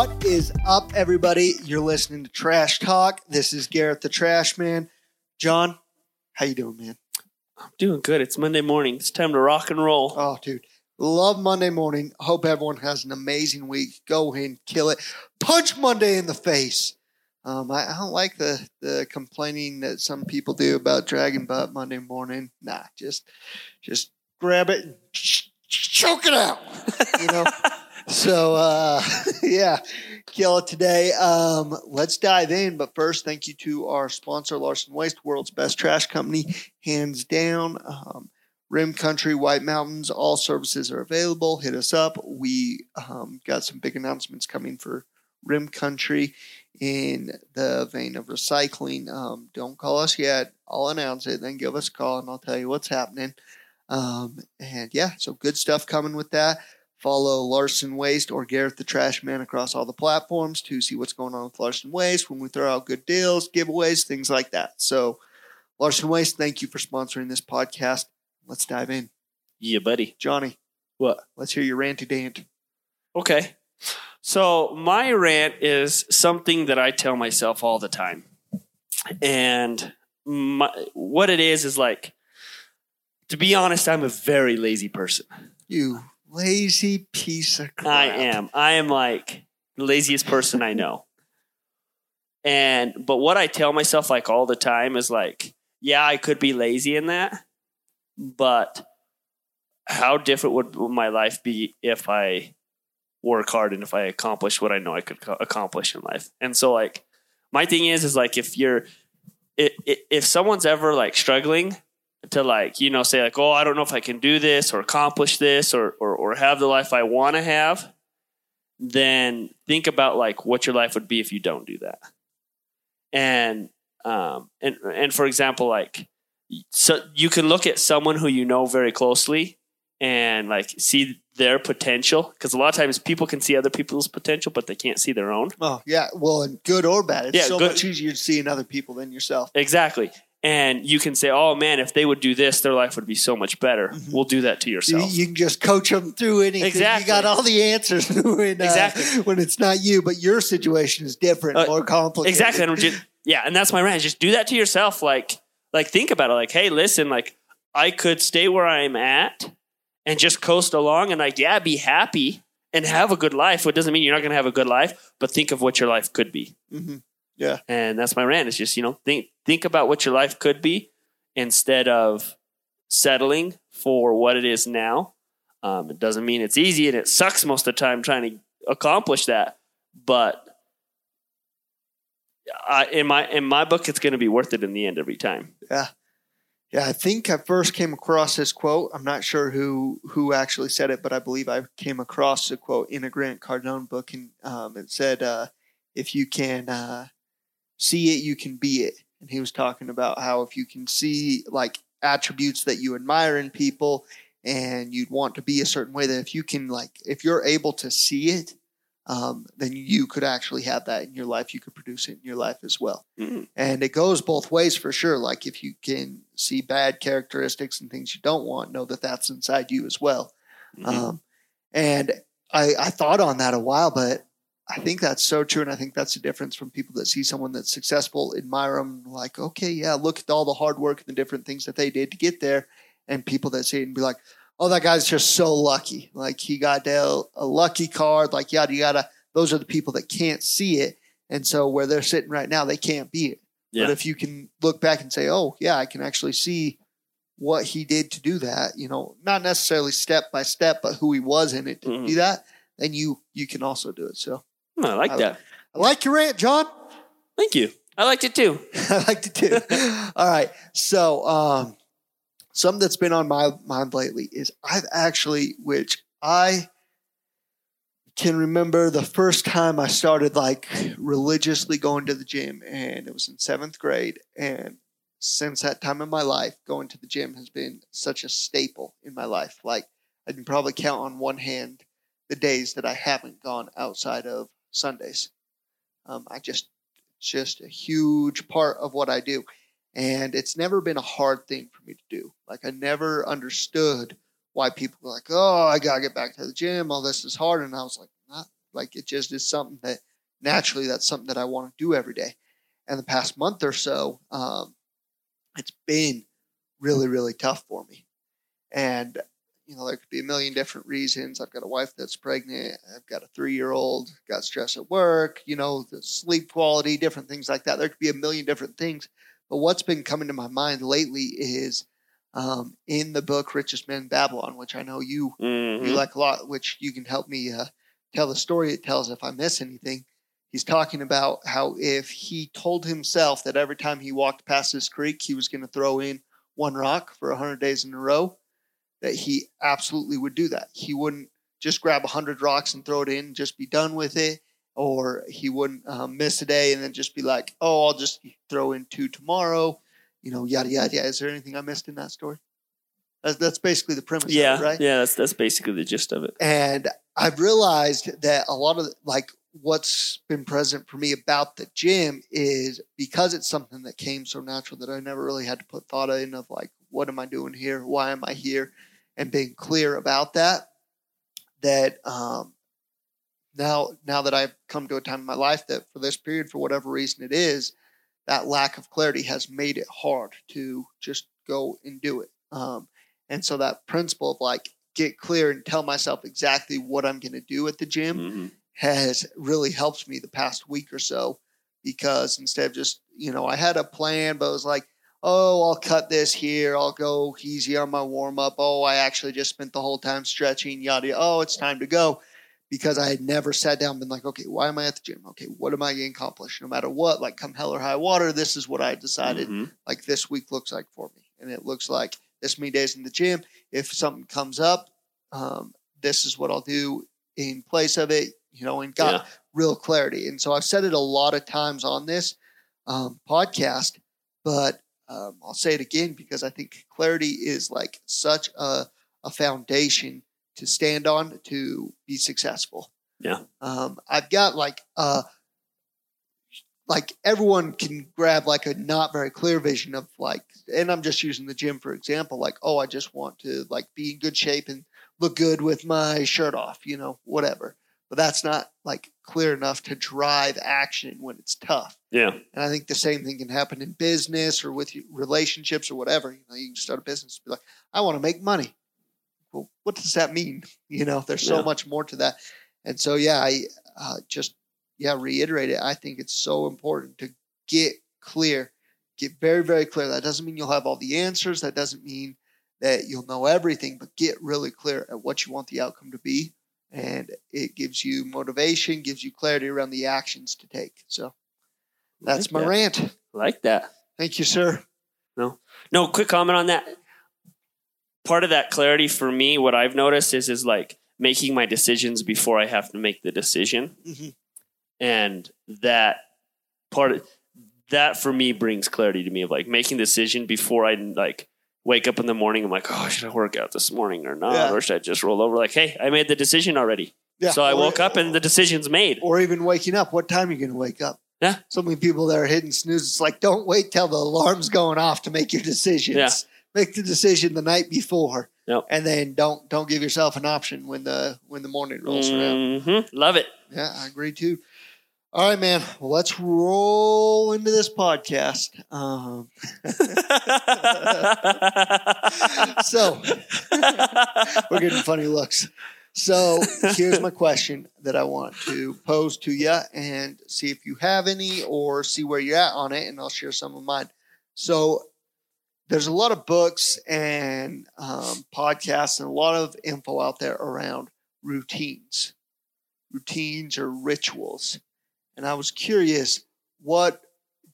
What is up, everybody? You're listening to Trash Talk. This is Garrett the Trash Man. John, how you doing, man? I'm doing good. It's Monday morning. It's time to rock and roll. Oh, dude, love Monday morning. Hope everyone has an amazing week. Go ahead kill it. Punch Monday in the face. Um, I, I don't like the the complaining that some people do about Dragon Butt Monday morning. Nah, just just grab it and ch- ch- choke it out. You know. so uh, yeah, kill it today. Um, let's dive in. But first, thank you to our sponsor, Larson Waste, world's best trash company, hands down. Um, Rim Country, White Mountains, all services are available. Hit us up. We um, got some big announcements coming for Rim Country in the vein of recycling. Um, don't call us yet. I'll announce it, then give us a call, and I'll tell you what's happening. Um, and yeah, so good stuff coming with that. Follow Larson Waste or Gareth the Trash Man across all the platforms to see what's going on with Larson Waste when we throw out good deals, giveaways, things like that. So, Larson Waste, thank you for sponsoring this podcast. Let's dive in. Yeah, buddy. Johnny, What? let's hear your ranty dant. Okay. So my rant is something that I tell myself all the time. And my, what it is is like, to be honest, I'm a very lazy person. You lazy piece of crap. I am. I am like the laziest person I know. And but what I tell myself like all the time is like, yeah, I could be lazy in that, but how different would my life be if I work hard and if I accomplish what I know I could accomplish in life? And so like my thing is is like if you're if someone's ever like struggling to like you know say like oh I don't know if I can do this or accomplish this or or, or have the life I want to have, then think about like what your life would be if you don't do that. And um and and for example like so you can look at someone who you know very closely and like see their potential because a lot of times people can see other people's potential but they can't see their own Oh yeah, well, and good or bad. It's Yeah, so good- much easier to see in other people than yourself. exactly and you can say oh man if they would do this their life would be so much better Mhm. we'll do that to yourself you can just coach them through anything. Exactly. You got all the answers when, uh, Exactly. when it's not you, but your situation is different, Uh, more complicated. exactly and just, yeah and that's my rant just do that to yourself like like think about it like hey listen like i could stay where i'm at and just coast along and like yeah be happy and have a good life it doesn't mean you're not going to have a good life but think of what your life could be hmm and that's my rant. It's just you know think think about what your life could be instead of settling for what it is now. Um, it doesn't mean it's easy and it sucks most of the time trying to accomplish that but I, in my in my book it's going to be worth it in the end every time. Yeah, Yeah, I think I first came across this quote. I'm not sure who who actually said it, but I believe I came across the quote in a Grant Cardone book, and um, it said, uh, "If you can uh, see it, you can be it." And he was talking about how if you can see like attributes that you admire in people, and you'd want to be a certain way, that if you can like if you're able to see it, um, then you could actually have that in your life. You could produce it in your life as well Mm. and it goes both ways for sure like if you can see bad characteristics and things you don't want know that that's inside you as well Mhm. um, and I, I thought on that a while but i think that's so true and i think that's the difference from people that see someone that's successful admire them like okay yeah look at all the hard work and the different things that they did to get there and people that see it and be like oh that guy's just so lucky like he got dealt a lucky card like yada yada those are the people that can't see it and so where they're sitting right now they can't be it Yeah. but if you can look back and say, oh, yeah, I can actually see what he did to do that, you know, not necessarily step by step, but who he was in it to Mhm. do that, then you you can also do it. So I like I- that I like your rant, John. thank you i liked it too I liked it too. All right. So um something that's been on my mind lately is I've actually, which I can remember the first time I started like religiously going to the gym, and it was in seventh grade. And since that time in my life, going to the gym has been such a staple in my life. Like I can probably count on one hand the days that I haven't gone outside of Sundays. Um, I just, just a huge part of what I do. And it's never been a hard thing for me to do. Like I never understood why people were like, "Oh, I gotta get back to the gym. All this is hard," and I was like, "Not Like it just is something that naturally that's something that I want to do every day. And the past month or so, um, it's been really, really tough for me. And you know, there could be a million different reasons. I've got a wife that's pregnant. I've got a three year old, got stress at work, you know, the sleep quality, different things like that. There could be a million different things. But what's been coming to my mind lately is um, in the book Richest Man in Babylon, which I know you, Mhm. you like a lot, which you can help me uh, tell the story it tells if I miss anything. He's talking about how if he told himself that every time he walked past this creek, he was going to throw in one rock for 100 days in a row, that he absolutely would do that. He wouldn't just grab 100 rocks and throw it in and just be done with it, or he wouldn't um, miss a day and then just be like, oh, I'll just throw in two tomorrow, you know, yada, yada, yada. Is there anything I missed in that story? That's, that's basically the premise, of it, yeah, right? yeah. That's that's basically the gist of it. And I've realized that a lot of like what's been present for me about the gym is because it's something that came so natural that I never really had to put thought in of like, what am I doing here? Why am I here? And being clear about that, that um, now now that I've come to a time in my life that for this period, for whatever reason it is, that lack of clarity has made it hard to just go and do it. Um, and so that principle of like get clear and tell myself exactly what I'm going to do at the gym Mhm. has really helped me the past week or so because instead of just, you know, I had a plan, but I was like, oh, I'll cut this here. I'll go easy on my warm up. Oh, I actually just spent the whole time stretching, yada, yada. Oh, it's time to go. Because I had never sat down and been like, okay, why am I at the gym? Okay, what am I going to accomplish? No matter what, like come hell or high water, this is what I decided Mhm. like this week looks like for me. And it looks like this many days in the gym. If something comes up, um, this is what I'll do in place of it, you know, and got Yeah. real clarity. And so I've said it a lot of times on this um, podcast, but um, I'll say it again because I think clarity is like such a, a foundation to stand on to be successful. Yeah. Um, I've got like uh like everyone can grab like a not very clear vision of like and I'm just using the gym for example, like, oh, I just want to like be in good shape and look good with my shirt off, you know, whatever. But that's not like clear enough to drive action when it's tough. Yeah. And I think the same thing can happen in business or with relationships or whatever. You know, you can start a business and be like, I want to make money. Well, what does that mean? You know, there's so Yeah. much more to that. And so, yeah, I uh, just, yeah, reiterate it. I think it's so important to get clear, get very, very clear. That doesn't mean you'll have all the answers. That doesn't mean that you'll know everything, but get really clear at what you want the outcome to be. And it gives you motivation, gives you clarity around the actions to take. So that's Like my that. rant. Like that. Thank you, sir. No, no. quick comment on that. Part of that clarity for me, what I've noticed is is like making my decisions before I have to make the decision, Mhm. and that part of that for me brings clarity to me of like making the decision before I like wake up in the morning. I'm like, oh, should I work out this morning or not, Yeah. or should I just roll over? Like, hey, I made the decision already, Yeah. so I Or- woke up and the decision's made. Or even waking up. What time are you going to wake up? Yeah. So many people that are hitting snooze. It's like, don't wait till the alarm's going off to make your decisions. Yeah. Make the decision the night before. Yep. And then don't don't give yourself an option when the when the morning rolls around. hmm Love it. Yeah, I agree too. All right, man. Let's roll into this podcast. Um, so we're getting funny looks. So here's my question that I want to pose to you and see if you have any or see where you're at on it, and I'll share some of mine. So there's a lot of books and um, podcasts and a lot of info out there around routines, routines or rituals. And I was curious, what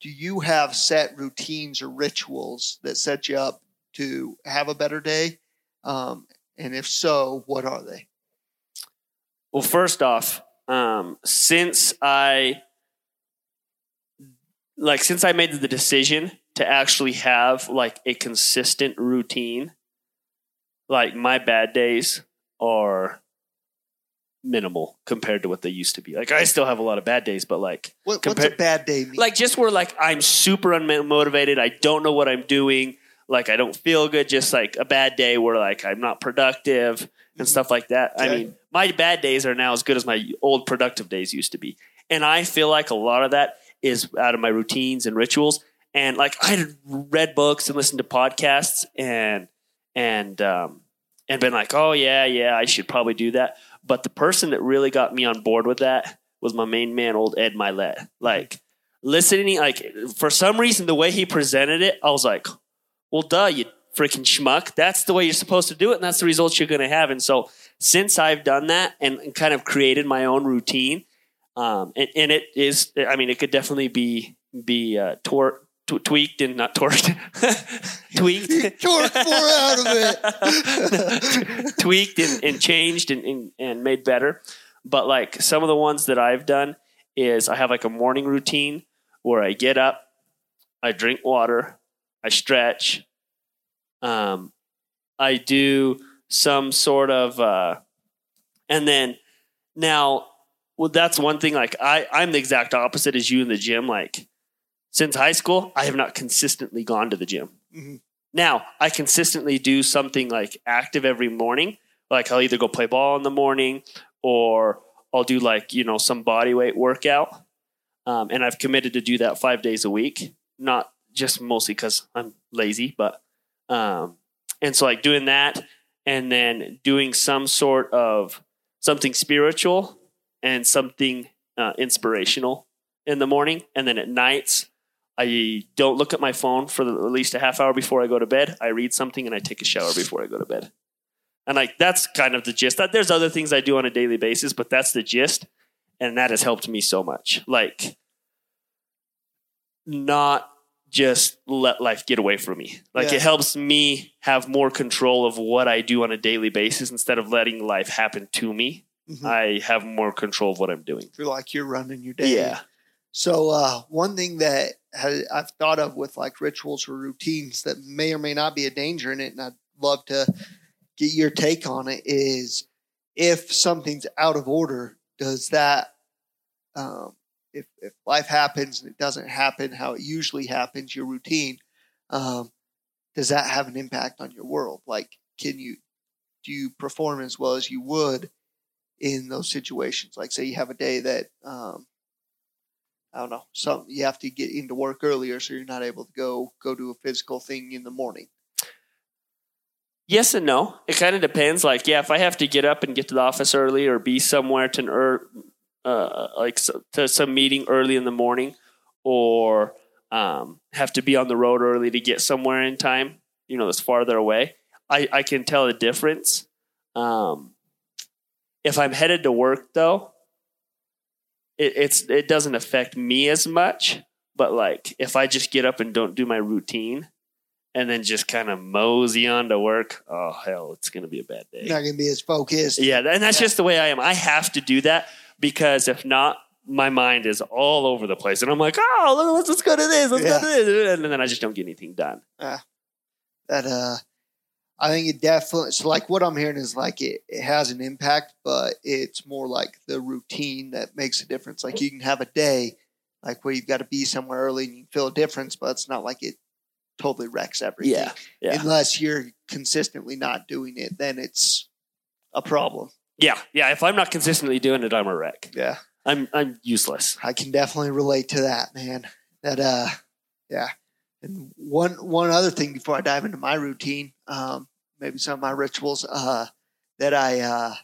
do you have set routines or rituals that set you up to have a better day? Um, and if so, what are they? Well, first off, um, since I like since I made the decision to actually have like a consistent routine, like my bad days are minimal compared to what they used to be. Like I still have a lot of bad days, but like What, what's Compar- a bad day mean? like just where like I'm super unmotivated, I don't know what I'm doing. like I don't feel good, just like a bad day where like I'm not productive and stuff like that. I mean, my bad days are now as good as my old productive days used to be. And I feel like a lot of that is out of my routines and rituals. And like I read books and listened to podcasts and and um and been like, oh yeah, yeah, I should probably do that. But the person that really got me on board with that was my main man, old Ed Mylett. Like listening, like for some reason, the way he presented it, I was like, well, duh, you freaking schmuck. That's the way you're supposed to do it, and that's the results you're going to have. And so, since I've done that and, and kind of created my own routine, um, and, and it is, I mean, it could definitely be be uh, tor- tw- tweaked and not torqued, tweaked, Torque more out of it. tweaked and, and changed and, and, and made better. But like some of the ones that I've done is I have like a morning routine where I get up, I drink water, I stretch, um, I do some sort of, uh, and then now, well, that's one thing. Like I, I'm the exact opposite as you in the gym. Like since high school, I have not consistently gone to the gym. Mhm. Now I consistently do something like active every morning. Like I'll either go play ball in the morning or I'll do like, you know, some body weight workout. Um, and I've committed to do that five days a week, not just mostly because I'm lazy, but, um, and so like doing that and then doing some sort of something spiritual and something uh, inspirational in the morning. And then at nights, I don't look at my phone for the, at least a half hour before I go to bed. I read something and I take a shower before I go to bed. And like that's kind of the gist. That there's other things I do on a daily basis, but that's the gist, and that has helped me so much. Like not just let life get away from me. Like Yeah. it helps me have more control of what I do on a daily basis instead of letting life happen to me. Mhm. I have more control of what I'm doing. Feel like you're running your day. Yeah. So uh, one thing that ha I've thought of with like rituals or routines that may or may not be a danger in it, and I'd love to get your take on it, is if something's out of order, does that um, if if life happens and it doesn't happen how it usually happens, your routine, um, does that have an impact on your world? Like, can you do you perform as well as you would in those situations? Like, say you have a day that um, I don't know, some you have to get into work earlier, so you're not able to go go do a physical thing in the morning. Yes and no. It kind of depends. Like, yeah, if I have to get up and get to the office early or be somewhere to an er, uh, like so, to some meeting early in the morning, or um, have to be on the road early to get somewhere in time, you know, that's farther away. I, I can tell the difference. Um, if I'm headed to work, though, it, it's it doesn't affect me as much. But like, if I just get up and don't do my routine, and then just kind of mosey on to work, oh hell, it's gonna be a bad day. Not going to be as focused. Yeah, and that's Yeah. just the way I am. I have to do that because if not, my mind is all over the place, and I'm like, oh, let's, let's go to this, let's Yeah. go to this, and then I just don't get anything done. that uh I think it definitely so like what I'm hearing is like it, it has an impact, but it's more like the routine that makes a difference. Like you can have a day like where you've got to be somewhere early and you feel a difference, but it's not like it totally wrecks everything. Yeah, yeah. Unless you're consistently not doing it, then it's a problem. Yeah, yeah. If I'm not consistently doing it, I'm a wreck. Yeah. I'm I'm useless. I can definitely relate to that, man. That uh yeah. And one one other thing before I dive into my routine, um, maybe some of my rituals, uh, that I uh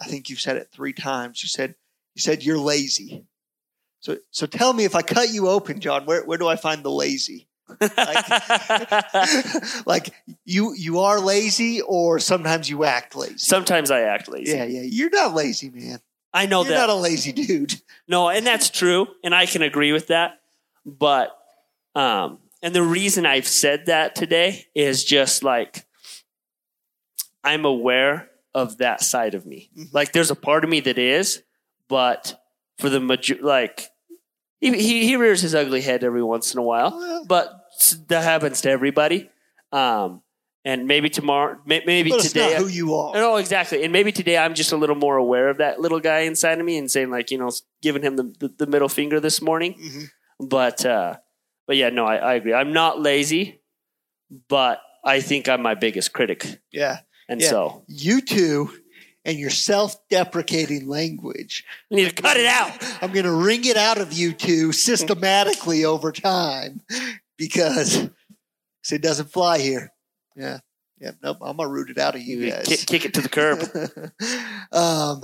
I think you said it three times. You said you said you're lazy. So so tell me if I cut you open, John, where where do I find the lazy? like you you are lazy or sometimes you act lazy. Sometimes I act lazy. yeah, yeah. You're not lazy, man. I know you're that. not a lazy dude. No, and that's true, and I can agree with that. But um, and the reason I've said that today is just like I'm aware of that side of me. Mhm. Like there's a part of me that is, but for the major, like he, he he rears his ugly head every once in a while, but that happens to everybody. Um, and maybe tomorrow, may- maybe but it's today, not who you are. no, exactly. And maybe today I'm just a little more aware of that little guy inside of me and saying like, you know, giving him the, the, the middle finger this morning. Mhm. But, uh, but yeah, no, I, I agree. I'm not lazy, but I think I'm my biggest critic, Yeah. and Yeah. so You two and your self deprecating language. I need to cut it out. I'm going to wring it out of you two systematically over time because it doesn't fly here. Yeah. Yeah. Nope. I'm going to root it out of you You guys. kick, kick it to the curb. um,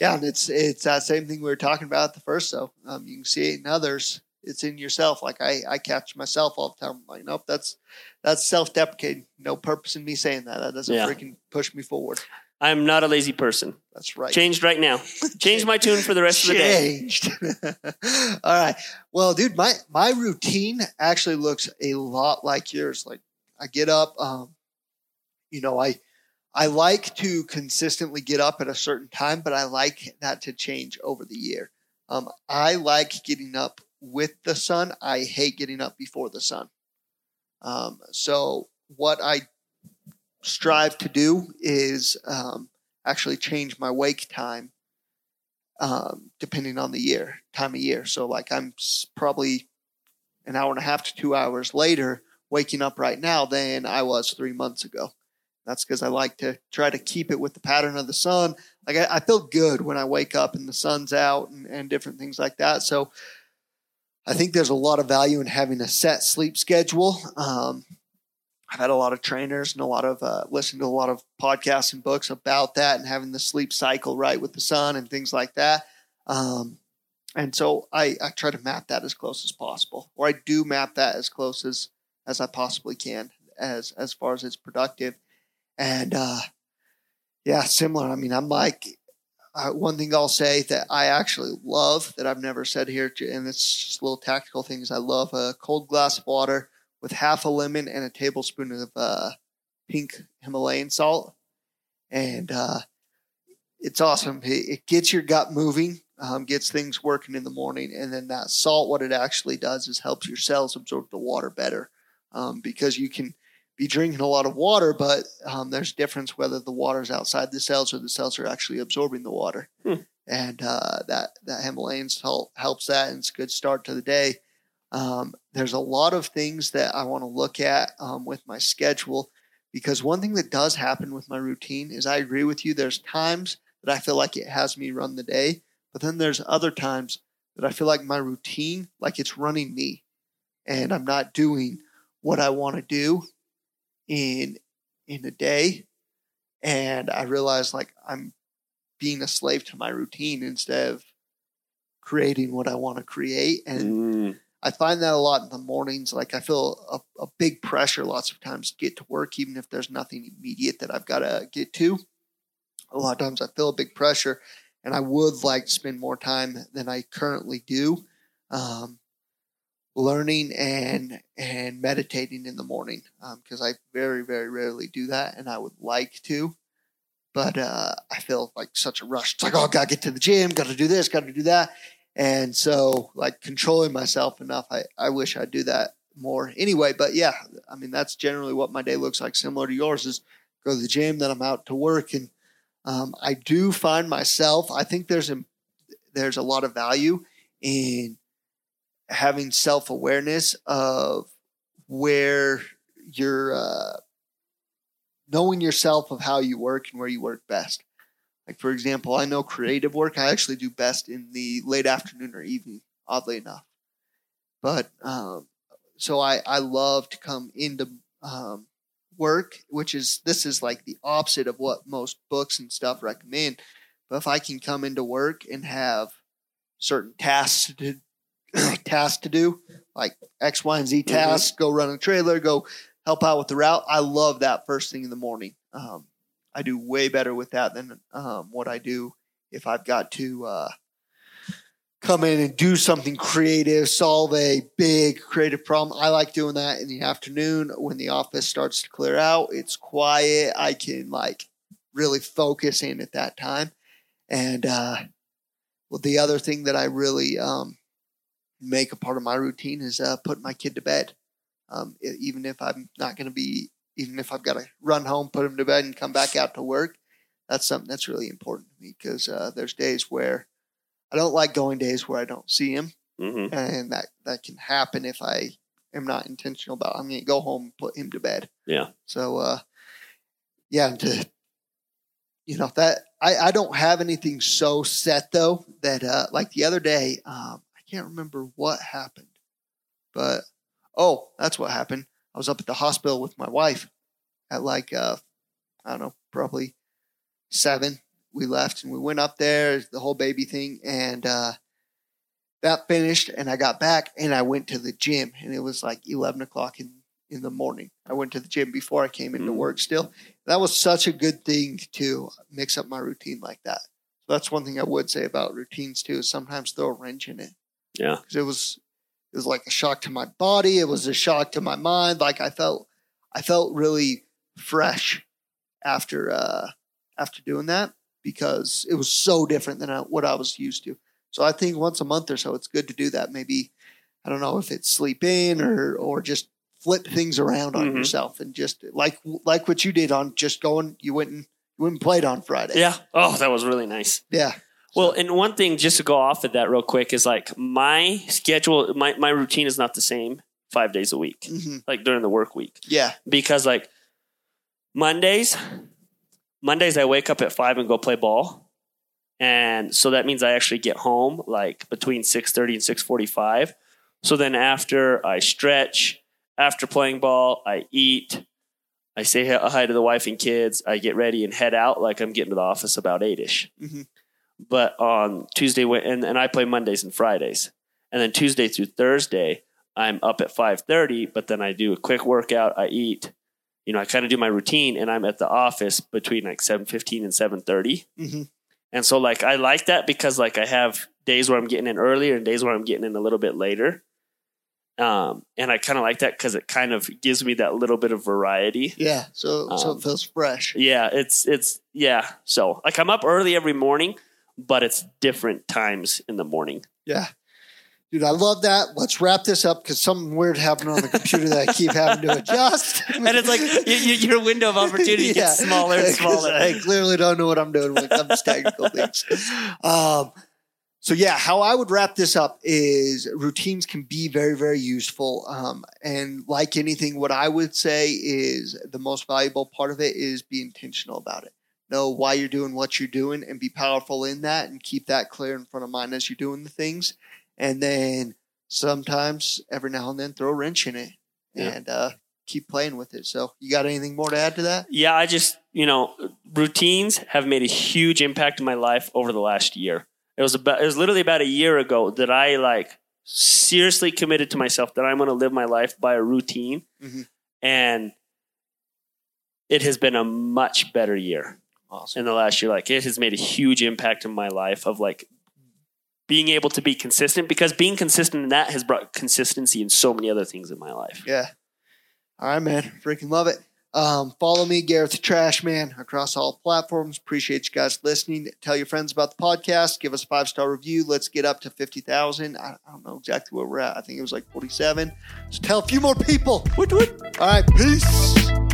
yeah, and it's it's that same thing we were talking about at the first. So um, you can see it in others. It's in yourself. Like I, I catch myself all the time. I'm like, nope, that's that's self deprecating. No purpose in me saying that. That doesn't Yeah. freaking push me forward. I'm not a lazy person. That's right. Changed right now. Change my tune for the rest of the day. Changed. all right. Well, dude, my my routine actually looks a lot like yours. Like I get up, um, you know, I I like to consistently get up at a certain time, but I like that to change over the year. Um, I like getting up with the sun. I hate getting up before the sun. Um, so what I strive to do is um, actually change my wake time um, depending on the year, time of year. So like I'm probably an hour and a half to two hours later waking up right now than I was three months ago. That's because I like to try to keep it with the pattern of the sun. Like I, I feel good when I wake up and the sun's out and, and different things like that. So I think there's a lot of value in having a set sleep schedule. Um, I've had a lot of trainers and a lot of uh, listened to a lot of podcasts and books about that and having the sleep cycle right with the sun and things like that. Um, and so I, I try to map that as close as possible, or I do map that as close as as I possibly can, as as far as it's productive. And uh, yeah, similar. I mean, I'm like uh, one thing I'll say that I actually love that I've never said here, and it's just little tactical things. I love a cold glass of water with half a lemon and a tablespoon of uh, pink Himalayan salt, and uh, it's awesome. It, it gets your gut moving, um, gets things working in the morning, and then that salt, what it actually does is helps your cells absorb the water better, um, because you can be drinking a lot of water, but um, there's a difference whether the water is outside the cells or the cells are actually absorbing the water, Hmm. and uh, that that Himalayan salt helps that, and it's a good start to the day. Um, there's a lot of things that I want to look at um, with my schedule because one thing that does happen with my routine is I agree with you. There's times that I feel like it has me run the day, but then there's other times that I feel like my routine, like it's running me, and I'm not doing what I want to do in in a day, and I realize like I'm being a slave to my routine instead of creating what I want to create and Mm, I find that a lot in the mornings. Like I feel a, a big pressure lots of times to get to work, even if there's nothing immediate that I've got to get to. A lot of times I feel a big pressure, and I would like to spend more time than I currently do, um, learning and and meditating in the morning because I very very rarely do that, and I would like to. But uh, I feel like such a rush. It's like, oh, gotta get to the gym, gotta do this, gotta do that. And so, like controlling myself enough, I, I wish I'd do that more anyway. But yeah, I mean, that's generally what my day looks like, similar to yours is go to the gym, then I'm out to work. And um, I do find myself, I think there's a, there's a lot of value in having self awareness of where you're, uh, knowing yourself of how you work and where you work best. Like for example, I know creative work I actually do best in the late afternoon or evening, oddly enough. But um, so I I love to come into um, work, which is this is like the opposite of what most books and stuff recommend. But if I can come into work and have certain tasks to tasks to do, like X, Y, and Z tasks, go run a trailer, go help out with the route. I love that first thing in the morning. Um, I do way better with that than um, what I do if I've got to uh, come in and do something creative, solve a big creative problem. I like doing that in the afternoon when the office starts to clear out. It's quiet. I can like really focus in at that time. And uh, well, the other thing that I really um, make a part of my routine is uh, putting my kid to bed. Um, even if I'm not going to be, even if I've got to run home, put him to bed, and come back out to work, that's something that's really important to me because uh, there's days where I don't like going days where I don't see him, mhm. and that that can happen if I am not intentional about. I'm going to go home and put him to bed. Yeah. So, uh, yeah, and to you know that I I don't have anything so set though that uh like the other day um can't remember what happened, but oh that's what happened. I was up at the hospital with my wife at like uh I don't know probably seven. We left and we went up there the whole baby thing and uh that finished and I got back and I went to the gym and it was like eleven o'clock in in the morning. I went to the gym before I came into Mhm. work still. That was such a good thing to mix up my routine like that. So that's one thing I would say about routines too, is sometimes throw a wrench in it. Yeah. Because it was it was like a shock to my body, it was a shock to my mind. Like I felt I felt really fresh after uh after doing that because it was so different than I, what I was used to. So I think once a month or so, it's good to do that. Maybe I don't know if it's sleep in or or just flip things around on Mhm. yourself and just like like what you did on just going. You went and you went and played on Friday. Yeah. Oh, that was really nice. yeah, Well, and one thing just to go off of that real quick is like my schedule, my, my routine is not the same five days a week, hmm like during the work week. yeah, Because like Mondays, Mondays I wake up at five and go play ball. And so that means I actually get home like between 6:30 and 6:45. So then after I stretch, after playing ball, I eat, I say hi to the wife and kids, I get ready and head out like I'm getting to the office about 8ish. Mhm. But on Tuesday and, and I play Mondays and Fridays. And then Tuesday through Thursday, I'm up at 5:30, but then I do a quick workout, I eat, you know, I kind of do my routine and I'm at the office between like 7:15 and 7:30. hmm And so like I like that because like I have days where I'm getting in earlier and days where I'm getting in a little bit later. Um, and I kind of like that because it kind of gives me that little bit of variety. yeah. So so Um, it feels fresh. Yeah, it's it's yeah. So like I'm up early every morning, but it's different times in the morning. Yeah. Dude, I love that. Let's wrap this up because something weird happened on the computer that I keep having to adjust. And it's like y y your window of opportunity gets smaller and smaller. I clearly don't know what I'm doing when it comes to technical things. Um, so yeah, how I would wrap this up is routines can be very, very useful. Um, and like anything, what I would say is the most valuable part of it is be intentional about it. Know why you're doing what you're doing and be powerful in that and keep that clear in front of mind as you're doing the things. And then sometimes every now and then throw a wrench in it Yeah. and uh, keep playing with it. So you got anything more to add to that? Yeah, I just, you know, routines have made a huge impact in my life over the last year. It was about it was literally about a year ago that I like seriously committed to myself that I'm going to live my life by a routine. Mhm. And it has been a much better year Awesome. in the last year. Like it has made a huge impact in my life of like being able to be consistent because being consistent in that has brought consistency in so many other things in my life. Yeah. All right, man. Freaking love it. Um, follow me, Gareth the Trash Man, across all platforms. Appreciate you guys listening. Tell your friends about the podcast. Give us a five star review. Let's get up to 50,000. I, I don't know exactly where we're at. I think it was like 47. So tell a few more people. All right. Peace.